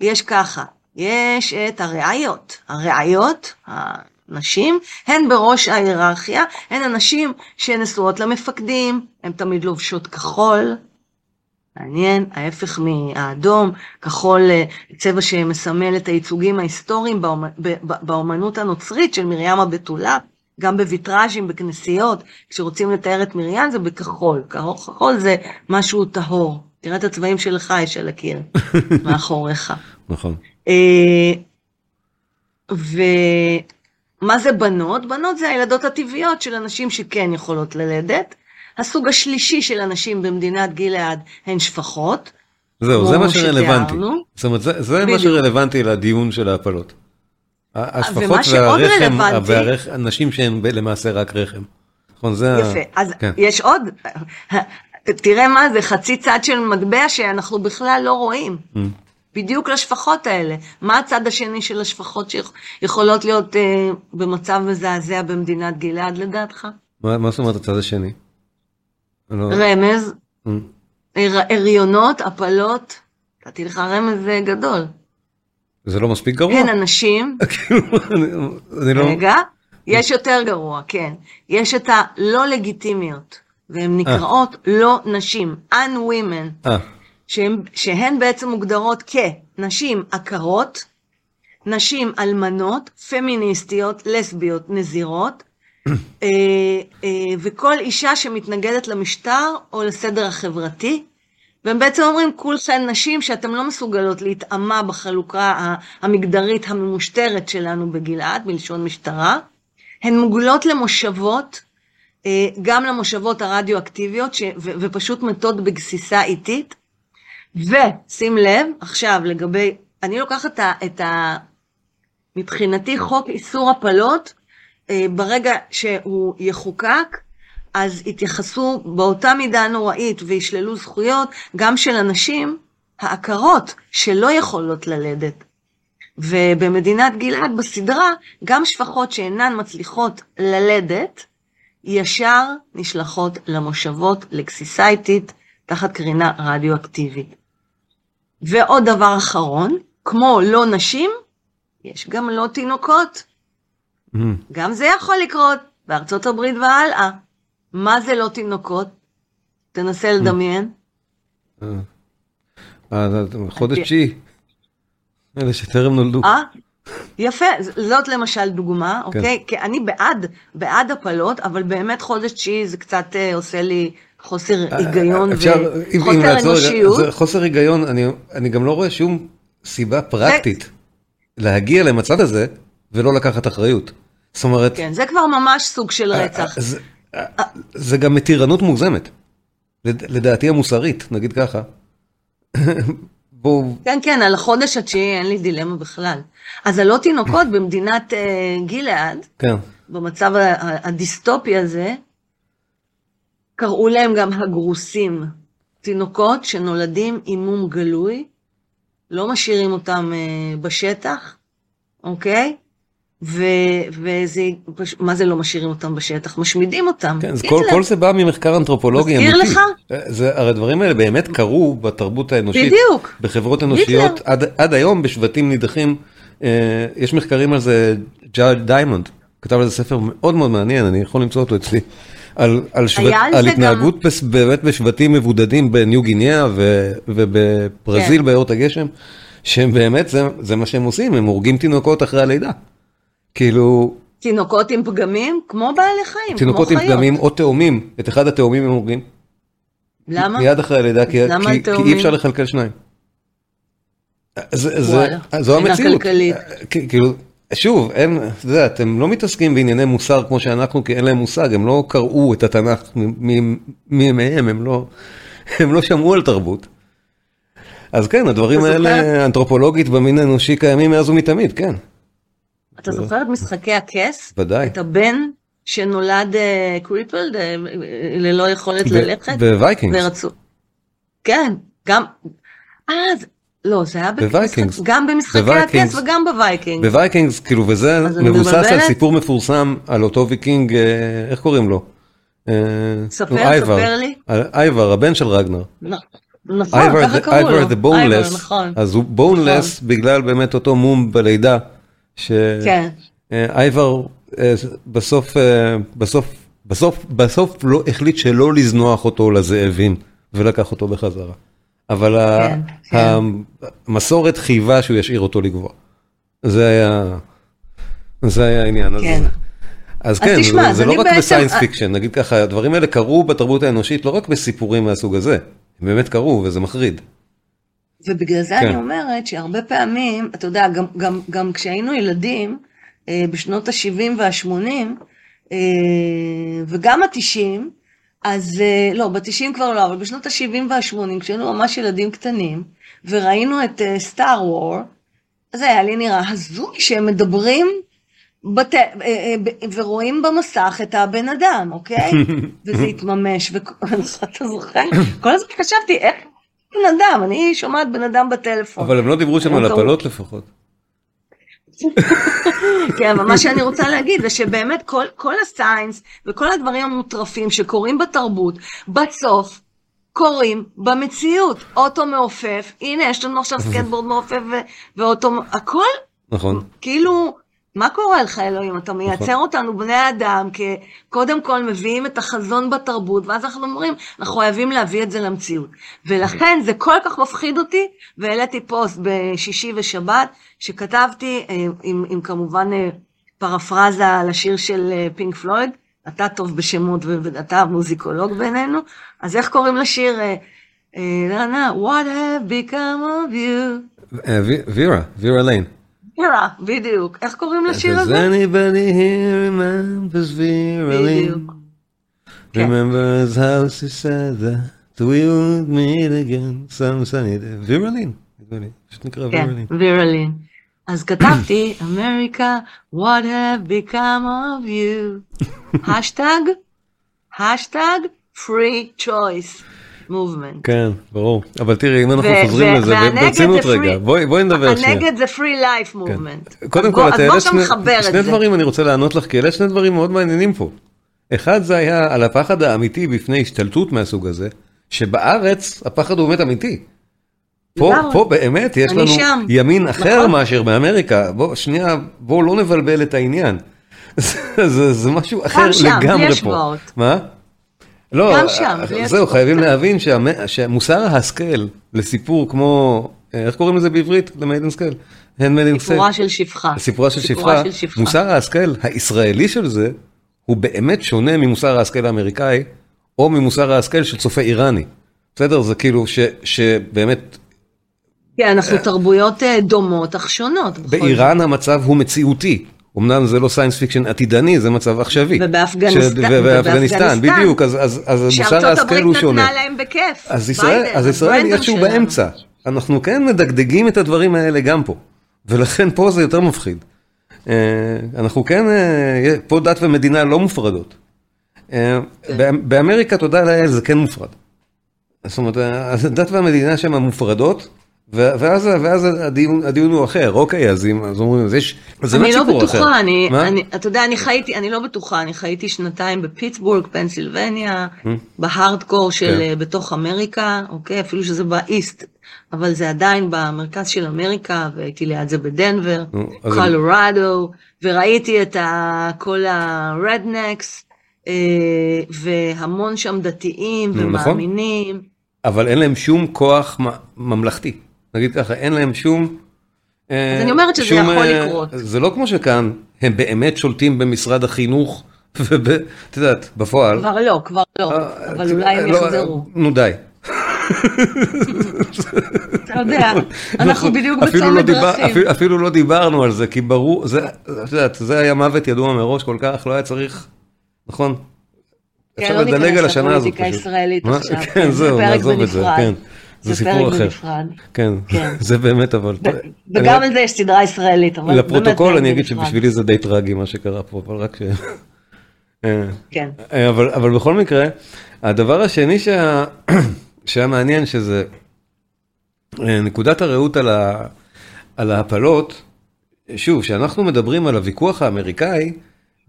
יש ככה, יש את הרעיות. הרעיות, הנשים, הן בראש ההיררכיה, הן הנשים שנשואות למפקדים, הן תמיד לובשות כחול, מעניין, ההפך מהאדום, כחול אה, צבע שמסמל את הייצוגים ההיסטוריים באומנות הנוצרית של מרים הבתולה, גם בוויטראז'ים בכנסיות, כשרוצים לתאר את מרים זה בכחול, כחול זה משהו טהור, תראה את הצבעים שלך יש על הקיר, <laughs> מאחוריך. נכון. אה, ומה זה בנות? בנות זה הילדות הטבעיות של אנשים שכן יכולות ללדת. הסוג השלישי של אנשים במדינת גלעד הן שפחות. זהו, זה מה שרלוונטי. זאת אומרת, זה, זה מה. שרלוונטי לדיון של ההפלות. השפחות והרחם, והרח- הנשים שהן ב- למעשה רק רחם. נכון, זה ה... יפה. אז כן. יש עוד, תראה מה זה, חצי צד של מטבע שאנחנו בכלל לא רואים. Mm. בדיוק לשפחות האלה. מה הצד השני של השפחות שיכולות להיות אה, במצב מזעזע במדינת גלעד לדעתך? מה מה זאת אומרת הצד השני? לא- רמז, Mm. הר- הריונות, הפלות, נתתי לך רמז אה, גדול. זה לא מספיק גרוע? הן הנשים, <laughs> כאילו, אני- לא... רגע, יש יותר גרוע, כן. יש את הלא לגיטימיות, והן נקראות לא נשים, un-women, אה, שהן, שהן בעצם מוגדרות כנשים עקרות, נשים אלמנות, פמיניסטיות, לסביות, נזירות, <coughs> אה, אה, וכל אישה שמתנגדת למשטר או לסדר החברתי. והם בעצם אומרים, כולכן נשים שאתן לא מסוגלות להתאמה בחלוקה המגדרית הממושטרת שלנו בגלעד, בלשון משטרה. הן מוגלות למושבות, אה, גם למושבות הרדיואקטיביות, ש- ו- ופשוט מתות בגסיסה איטית. ושים לב, עכשיו לגבי, אני לוקחת את ה... את ה מבחינתי חוק איסור הפלות, אה, ברגע שהוא יחוקק, אז יתייחסו באותה מידה נוראית וישללו זכויות גם של הנשים העקרות שלא יכולות ללדת. ובמדינת גלעד בסדרה, גם שפחות שאינן מצליחות ללדת, ישר נשלחות למושבות לגסיסה איטית תחת קרינה רדיואקטיבית. ועוד דבר אחרון, כמו לא נשים, יש גם לא תינוקות. mm. גם זה יכול לקרות בארצות הברית והלאה. מה זה לא תינוקות? תנסה לדמיין. אה, אה, חודש תשיעי. אלה שטרם נולדו. אה? יפה, זאת למשל דוגמה, כן. אוקיי? כי אני בעד, בעד הפלות, אבל באמת חודש תשיעי זה קצת אה, עושה לי חוסר היגיון וחוסר אנושיות. חוסר היגיון, אני, אני גם לא רואה שום סיבה פרקטית להגיע למצב הזה ולא לקחת אחריות. זאת אומרת, כן, זה כבר ממש סוג של רצח. זה, גם מתירנות מוגזמת, לד- לדעתי המוסרית, נגיד ככה. <laughs> בואו, כן, כן, על החודש התשיעי אין לי דילמה בכלל. אז הלא תינוקות <laughs> במדינת אה, גילעד, כן, במצב הדיסטופי הזה, קראו להם גם הגרוסים. תינוקות שנולדים עם מום גלוי, לא משאירים אותם אה, בשטח, אוקיי? ו- וזה, מה זה לא משאירים אותם בשטח? משמידים אותם. כן, אז כל. כל זה בא ממחקר אנתרופולוגי מזכיר אמיתי. לך? זה, הרי הדברים האלה באמת קרו בתרבות האנושית. בדיוק. בחברות אנושיות עד, עד היום בשבטים נידחים. אה, יש מחקרים על זה, ג'ארד דיימונד כתב על זה ספר מאוד מאוד מעניין, אני יכול למצוא אותו אצלי. על, על, שבט, על על התנהגות בס, באמת בשבטים מבודדים בניו גינאה ו, ובברזיל כן. ביערות הגשם, שהם באמת, זה, זה מה שהם עושים, הם הורגים תינוקות אחרי הלידה. כאילו, תינוקות עם פגמים, כמו בעלי חיים, תינוקות עם. פגמים או תאומים, את אחד התאומים הם הורגים. למה? מיד אחרי הלידה, כי, כי, כי? אי אפשר לכלכל שניים. זה, זה, זו המציאות. כאילו, שוב, אין, אתה יודע, אתם לא מתעסקים בענייני מוסר כמו שאנחנו, כי אין להם מושג, הם לא קראו את התנ"ך מ- מ- מימיהם, הם לא, <laughs> הם לא שמעו על תרבות. אז כן, הדברים? האלה אנתרופולוגית במין האנושי קיימים מאז ומתמיד, כן, אתה זוכר את משחקי הכס? ודאי. את הבן שנולד אה, קריפלד, אה, ללא יכולת ללכת? ב Vikings. ורצו. כן, גם... אה, זה- לא, זה היה ב Vikings. גם במשחקי ב Vikings. הכס וגם בווייקינג. ב Vikings, כאילו, וזה אז מבוסס על? סיפור מפורסם על אותו ויקינג, אה, איך קוראים לו? ספר. ספר לי. אייבר, הבן של רגנר. נכון, ככה קראו לו. אייבר boneless, נכון. אז הוא boneless בגלל באמת אותו מום בלידה, כן. שאייבר בסוף, אה, בסוף, בסוף, בסוף לא החליט שלא לזנוח אותו לזאבים ולקח אותו בחזרה. אבל ה- כן, כן. המסורת חייבה שהוא ישאיר אותו לגווע. זה היה, זה היה העניין. כן. אז אז כן, תשמע, זה- אז זה לא רק בעצם- ב science fiction, נגיד ככה, הדברים האלה קרו בתרבות האנושית לא רק בסיפורים מהסוג הזה, הם באמת קרו וזה מחריד. ובגלל זה כן. אני אומרת שהרבה פעמים, אתה יודע, גם, גם, גם כשהיינו ילדים, אה, בשנות ה-70 וה-80, אה, וגם ה-90, אז, אה, לא, ב-90 כבר לא, אבל בשנות ה-70 וה-80, כשהיינו ממש ילדים קטנים, וראינו את סטאר וור, אז היה לי נראה הזוי שהם מדברים בת... אה, אה, ורואים במסך את הבן אדם, אוקיי? <laughs> וזה התממש, ואתה <laughs> זוכר? כל הזמן חשבתי, איך בן אדם, אני שומעת בן אדם בטלפון. אבל הם לא דיברו שם על הפלות לפחות. <laughs> כן, אבל מה שאני רוצה להגיד זה שבאמת כל, כל ה science וכל הדברים המוטרפים שקורים בתרבות, בסוף קורים במציאות. אוטו מעופף, הנה יש לנו עכשיו <laughs> סקייטבורד מעופף ואוטו, הכל נכון. כאילו, מה קורה לך אלוהים? אתה מייצר אותנו בני אדם, כי קודם כל מביאים את החזון בתרבות, ואז אנחנו אומרים, אנחנו חייבים להביא את זה למציאות. ולכן זה כל כך מפחיד אותי, והעליתי פוסט בשישי ושבת, שכתבתי אה, עם, עם כמובן אה, פרפרזה על השיר של אה, פינק פלויד, אתה טוב בשמות ואתה מוזיקולוג בינינו, אז איך קוראים לשיר? What have become of you? וי- וירה, וירה לין. שירה, בדיוק. איך קוראים לשיר Does הזה? anybody here remembers Vera Lynn? בדיוק. כן. Remembers how she said that we would meet again some sunny day. וירה לין. נדמה לי, פשוט נקרא וירה כן, לין. וירלין. אז כתבתי, אמריקה, what have become of you? <laughs> השטג, השטג, free choice Movement. כן, ברור. אבל תראי, אם אנחנו חוזרים לזה, ברצינות רגע, בואי נדבר שנייה. הנגד זה free life כן. movement. קודם כל, את העלית שני. דברים אני רוצה לענות לך, כי אלה שני דברים מאוד מעניינים פה. אחד זה היה על הפחד האמיתי בפני השתלטות מהסוג הזה, שבארץ הפחד הוא באמת אמיתי. פה. פה באמת יש לנו שם. ימין אחר נכון. מאשר באמריקה. בוא, שנייה, בואו לא נבלבל את העניין. <laughs> זה, זה, זה משהו אחר לגמרי פה. מה? לא, גם שם, בלי זהו, השוואות. חייבים להבין שמוסר ההשכל לסיפור כמו איך קוראים לזה בעברית? ל Handmaid's Tale? סיפורה של שפחה. סיפורה של שפחה. מוסר ההשכל הישראלי של זה, הוא באמת שונה ממוסר ההשכל האמריקאי, או ממוסר ההשכל של צופה איראני. בסדר? זה כאילו שבאמת... כן, אנחנו תרבויות דומות אך שונות. באיראן המצב הוא מציאותי. אמנם זה לא science fiction עתידני, זה מצב עכשווי. ובאפגניסטן, בדיוק, אז מוסר ההשכל הוא שונה. שארצות הברית נתנה להם בכיף. אז ישראל היא איכשהו באמצע. אנחנו כן מדגדגים את הדברים האלה גם פה, ולכן פה זה יותר מפחיד. אנחנו כן, פה דת ומדינה לא מופרדות. באמריקה, תודה לאל, זה כן מופרד. זאת אומרת, הדת והמדינה שהן המופרדות, ואז, ואז הדיון, הדיון הוא אחר, אוקיי, אז אם, אז אומרים, אז יש, זה באמת סיפור אחר. אני לא בטוחה, אתה יודע, אני חייתי, אני לא בטוחה, אני חייתי שנתיים בפיטסבורג, פנסילבניה, בהארדקור של בתוך אמריקה, אוקיי, אפילו שזה באיסט, אבל זה עדיין במרכז של אמריקה, והייתי ליד זה בדנבר, קולורדו, וראיתי את כל הרדנקס, והמון שם דתיים ומאמינים. אבל אין להם שום כוח ממלכתי. נגיד ככה, אין להם שום... אז אני אומרת שזה יכול לקרות. זה לא כמו שכאן, הם באמת שולטים במשרד החינוך, <laughs> ואת יודעת, בפועל. כבר לא, כבר לא, אבל אולי הם יחזרו. נו די. <laughs> אתה יודע, אנחנו בדיוק בצומת דרכים. אפילו לא דיברנו על זה, כי ברור, את יודעת, זה היה מוות ידוע מראש כל כך, לא היה צריך, נכון? כן, לא ניכנס לפוליטיקה הישראלית עכשיו. כן, זהו, נעזוב את זה, כן. זה סיפור אחר. כן, <laughs> זה באמת אבל... וגם על זה יש סדרה ישראלית, אבל. לפרוטוקול אני אגיד שבשבילי זה די טרגי מה שקרה פה, אבל רק ש... <laughs> כן. אבל בכל מקרה, הדבר השני <clears throat> שהיה מעניין שזה נקודת הראות על ההפלות, שוב, כשאנחנו מדברים על הוויכוח האמריקאי,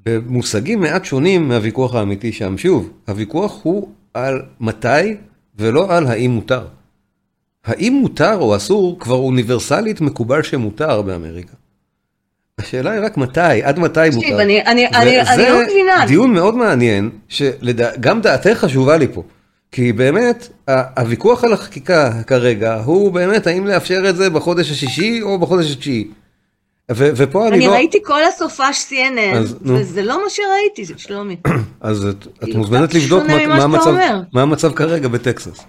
במושגים מעט שונים מהוויכוח האמיתי שם. שוב, הוויכוח הוא על מתי ולא על האם מותר. האם מותר או אסור כבר אוניברסלית מקובל שמותר באמריקה. השאלה היא רק מתי, עד מתי מותר. תקשיב, אני, אני, אני, אני לא מבינה. זה דיון מאוד מעניין, שגם דעתך חשובה לי פה. כי באמת, הוויכוח על החקיקה כרגע, הוא באמת האם לאפשר את זה בחודש השישי או בחודש התשיעי. ופה אני לא... אני ראיתי כל הסופש CNN, וזה לא מה שראיתי, שלומי. <clears throat> אז את מוזמנת לבדוק מה המצב כרגע בטקסס.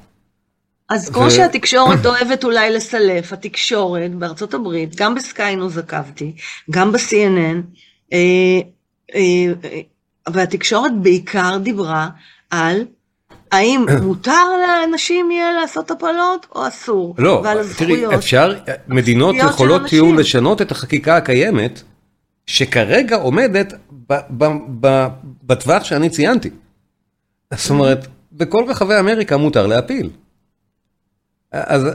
אז כמו שהתקשורת אוהבת אולי לסלף, התקשורת בארצות הברית, גם בסקיינוס עקבתי, גם ב-CNN, והתקשורת בעיקר דיברה על האם <coughs> מותר לאנשים יהיה לעשות הפלות או אסור? לא, תראי, אפשר, מדינות יכולות יהיו לשנות את החקיקה הקיימת, שכרגע עומדת בטווח שאני ציינתי. זאת אומרת, בכל רחבי אמריקה מותר להפיל. אז,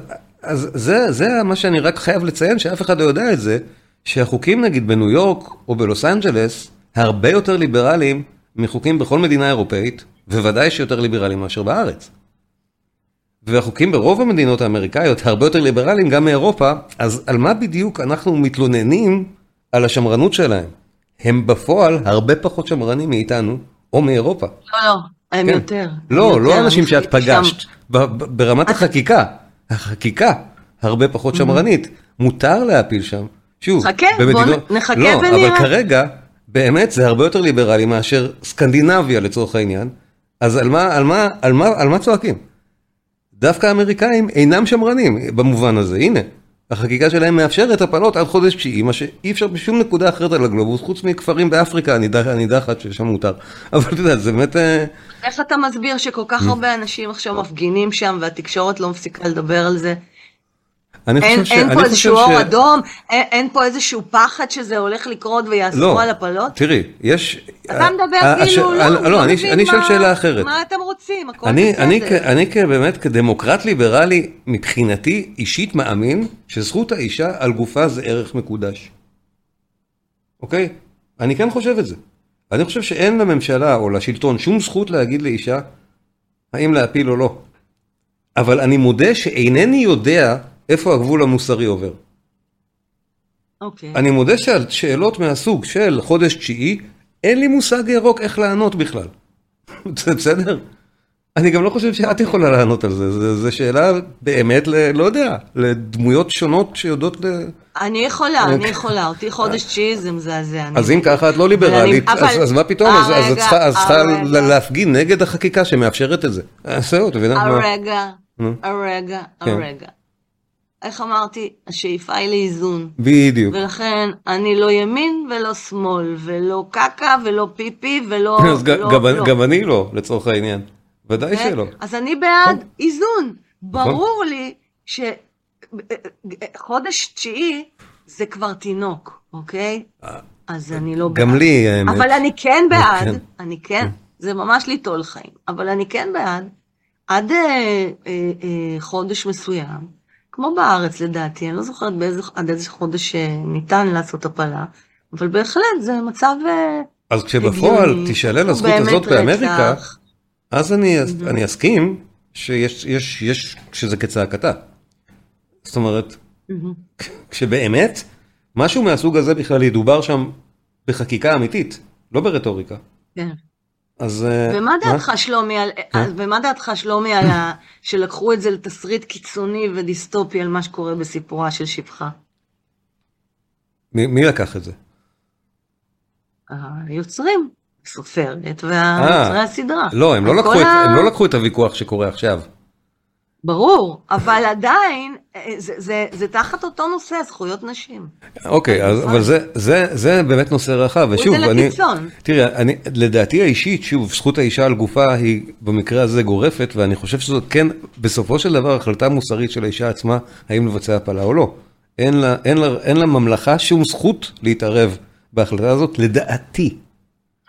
אז זה, זה מה שאני רק חייב לציין, שאף אחד לא יודע את זה, שהחוקים נגיד בניו יורק או בלוס אנג'לס, הרבה יותר ליברליים מחוקים בכל מדינה אירופאית, וודאי שיותר ליברליים מאשר בארץ. והחוקים ברוב המדינות האמריקאיות הרבה יותר ליברליים גם מאירופה, אז על מה בדיוק אנחנו מתלוננים על השמרנות שלהם? הם בפועל הרבה פחות שמרנים מאיתנו או מאירופה. לא, לא, הם כן. יותר. לא, יותר, לא אנשים שאת פגשת, ברמת החקיקה, החקיקה הרבה פחות שמרנית, מותר להפיל שם. שוב, חכה, במדינות... בוא נחכה לא, ונראה. אבל כרגע, באמת זה הרבה יותר ליברלי מאשר סקנדינביה לצורך העניין. אז על מה, על מה, על מה, על מה צועקים? דווקא האמריקאים אינם שמרנים במובן הזה, הנה, החקיקה שלהם מאפשרת הפלות עד חודש תשיעי, מה שאי אפשר בשום נקודה אחרת על הגלובוס, חוץ מכפרים באפריקה הנידחת ששם מותר, <laughs> אבל אתה יודע, זה באמת... איך אתה מסביר שכל כך הרבה אנשים עכשיו מפגינים שם והתקשורת לא מפסיקה לדבר על זה? אין, ש... אין פה איזשהו אור ש... אדום, אין, אין פה איזשהו פחד שזה הולך לקרות ויאסרו לא, על הפלות? תראי, יש... אתה מדבר הש... כאילו, לא, לא, לא, אני, אני שואל שאלה אחרת. מה אתם רוצים? הכל אני, בסדר. אני, אני באמת כדמוקרט ליברלי, מבחינתי אישית מאמין שזכות האישה על גופה זה ערך מקודש. אוקיי? אני כן חושב את זה. אני חושב שאין לממשלה או לשלטון שום זכות להגיד לאישה האם להפיל או לא. אבל אני מודה שאינני יודע איפה הגבול המוסרי עובר. אוקיי. אני מודה שעל שאלות מהסוג של חודש תשיעי, אין לי מושג ירוק איך לענות בכלל. <laughs> זה בסדר? אני גם לא חושב שאת יכולה לענות על זה, זו שאלה באמת, ל, לא יודע, לדמויות שונות שיודעות ל... אני יכולה, אני יכולה, אותי חודש תשיעי זה מזעזע. אז אם ככה את לא ליברלית, אז מה פתאום, אז את צריכה להפגין נגד החקיקה שמאפשרת את זה. זהו, את מבינה? הרגע, הרגע, הרגע. איך אמרתי? השאיפה היא לאיזון. בדיוק. ולכן אני לא ימין ולא שמאל, ולא קקה ולא פיפי ולא... <laughs> אז גם אני לא, לצורך העניין. ודאי כן? שלא. אז אני בעד נכון. איזון. ברור לי שחודש תשיעי זה כבר תינוק, אוקיי? אה, אז אני לא בעד. גם לי, האמת. אבל אני כן בעד, כן. אני כן, זה ממש ליטול חיים, אבל אני כן בעד, עד אה, אה, חודש מסוים, כמו בארץ לדעתי, אני לא זוכרת עד איזה חודש ניתן לעשות הפלה, אבל בהחלט זה מצב אז כשבפועל תישלל הזכות הזאת באמריקה, אז אני, אני אסכים שיש, יש, יש, שזה כצעקתה. זאת אומרת, כשבאמת, משהו מהסוג הזה בכלל ידובר שם בחקיקה אמיתית, לא ברטוריקה. כן. אז... אה, ומה דעתך, שלומי, על, כן? ומה דעתך, שלומי, על ה... שלקחו את זה לתסריט קיצוני ודיסטופי על מה שקורה בסיפורה של שפחה? מי, מי לקח את זה? היוצרים. הסופרת ויוצרי הסדרה. לא, הם לא, לקחו ה... את, הם לא לקחו את הוויכוח שקורה עכשיו. ברור, אבל עדיין אה, זה, זה, זה תחת אותו נושא, זכויות נשים. אוקיי, אז, אבל זה, זה, זה באמת נושא רחב, ושוב, אני, תראי, אני, לדעתי האישית, שוב, זכות האישה על גופה היא במקרה הזה גורפת, ואני חושב שזאת כן, בסופו של דבר, החלטה מוסרית של האישה עצמה, האם לבצע הפלה או לא. אין לה, אין לה, אין לה ממלכה שום זכות להתערב בהחלטה הזאת, לדעתי.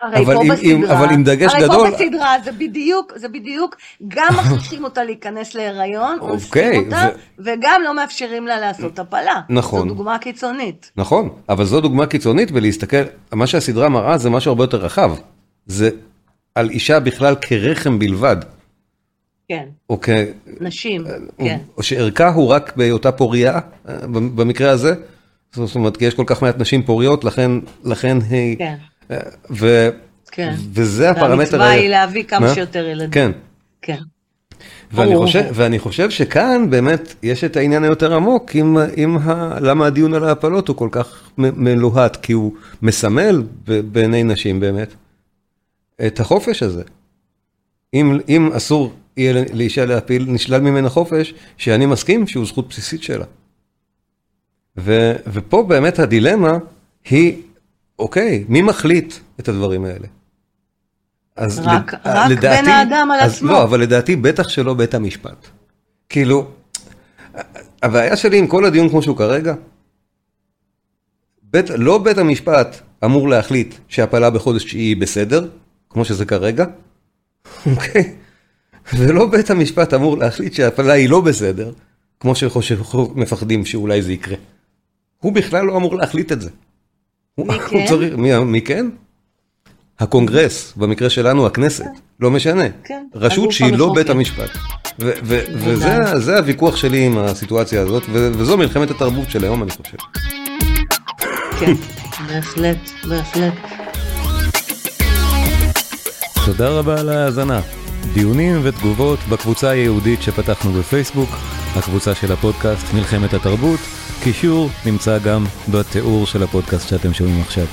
הרי אבל פה עם, בסדרה, עם, אבל עם דגש הרי גדול. הרי פה בסדרה זה בדיוק, זה בדיוק, גם מכריחים אותה להיכנס להיריון, אוקיי, אותה, ו... וגם לא מאפשרים לה לעשות הפלה. נכון. זו דוגמה קיצונית. נכון, אבל זו דוגמה קיצונית, ולהסתכל, מה שהסדרה מראה זה משהו הרבה יותר רחב. זה על אישה בכלל כרחם בלבד. כן. או כ... נשים, כן. או שערכה הוא רק בהיותה פוריה, במקרה הזה. זאת אומרת, כי יש כל כך מעט נשים פוריות, לכן, לכן היא... כן. ו... כן. וזה הפרמטר... והמצווה היא להביא כמה מה? שיותר ילדים. כן. כן. ואני חושב, ואני חושב שכאן באמת יש את העניין היותר עמוק עם, עם ה, למה הדיון על ההפלות הוא כל כך מלוהט, כי הוא מסמל בעיני נשים באמת את החופש הזה. אם, אם אסור יהיה לאישה להפיל, נשלל ממנה חופש, שאני מסכים שהוא זכות בסיסית שלה. ו, ופה באמת הדילמה היא אוקיי, מי מחליט את הדברים האלה? אז רק, לד... רק לדעתי, בן האדם על אז עצמו. לא, אבל לדעתי בטח שלא בית המשפט. כאילו, הבעיה שלי עם כל הדיון כמו שהוא כרגע, בית, לא בית המשפט אמור להחליט שהפלה בחודש תשיעי היא בסדר, כמו שזה כרגע, <laughs> אוקיי? ולא בית המשפט אמור להחליט שהפלה היא לא בסדר, כמו שמפחדים שאולי זה יקרה. הוא בכלל לא אמור להחליט את זה. מי כן? צריך, מי, מי כן? הקונגרס, במקרה שלנו הכנסת, לא משנה. כן. רשות שהיא לא בית המשפט. וזה הוויכוח שלי עם הסיטואציה הזאת, וזו מלחמת התרבות של היום, אני חושב. כן, בהחלט, בהחלט. תודה רבה על ההאזנה. דיונים ותגובות בקבוצה היהודית שפתחנו בפייסבוק, הקבוצה של הפודקאסט מלחמת התרבות. קישור נמצא גם בתיאור של הפודקאסט שאתם שומעים עכשיו.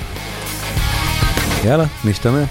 יאללה, נשתמע.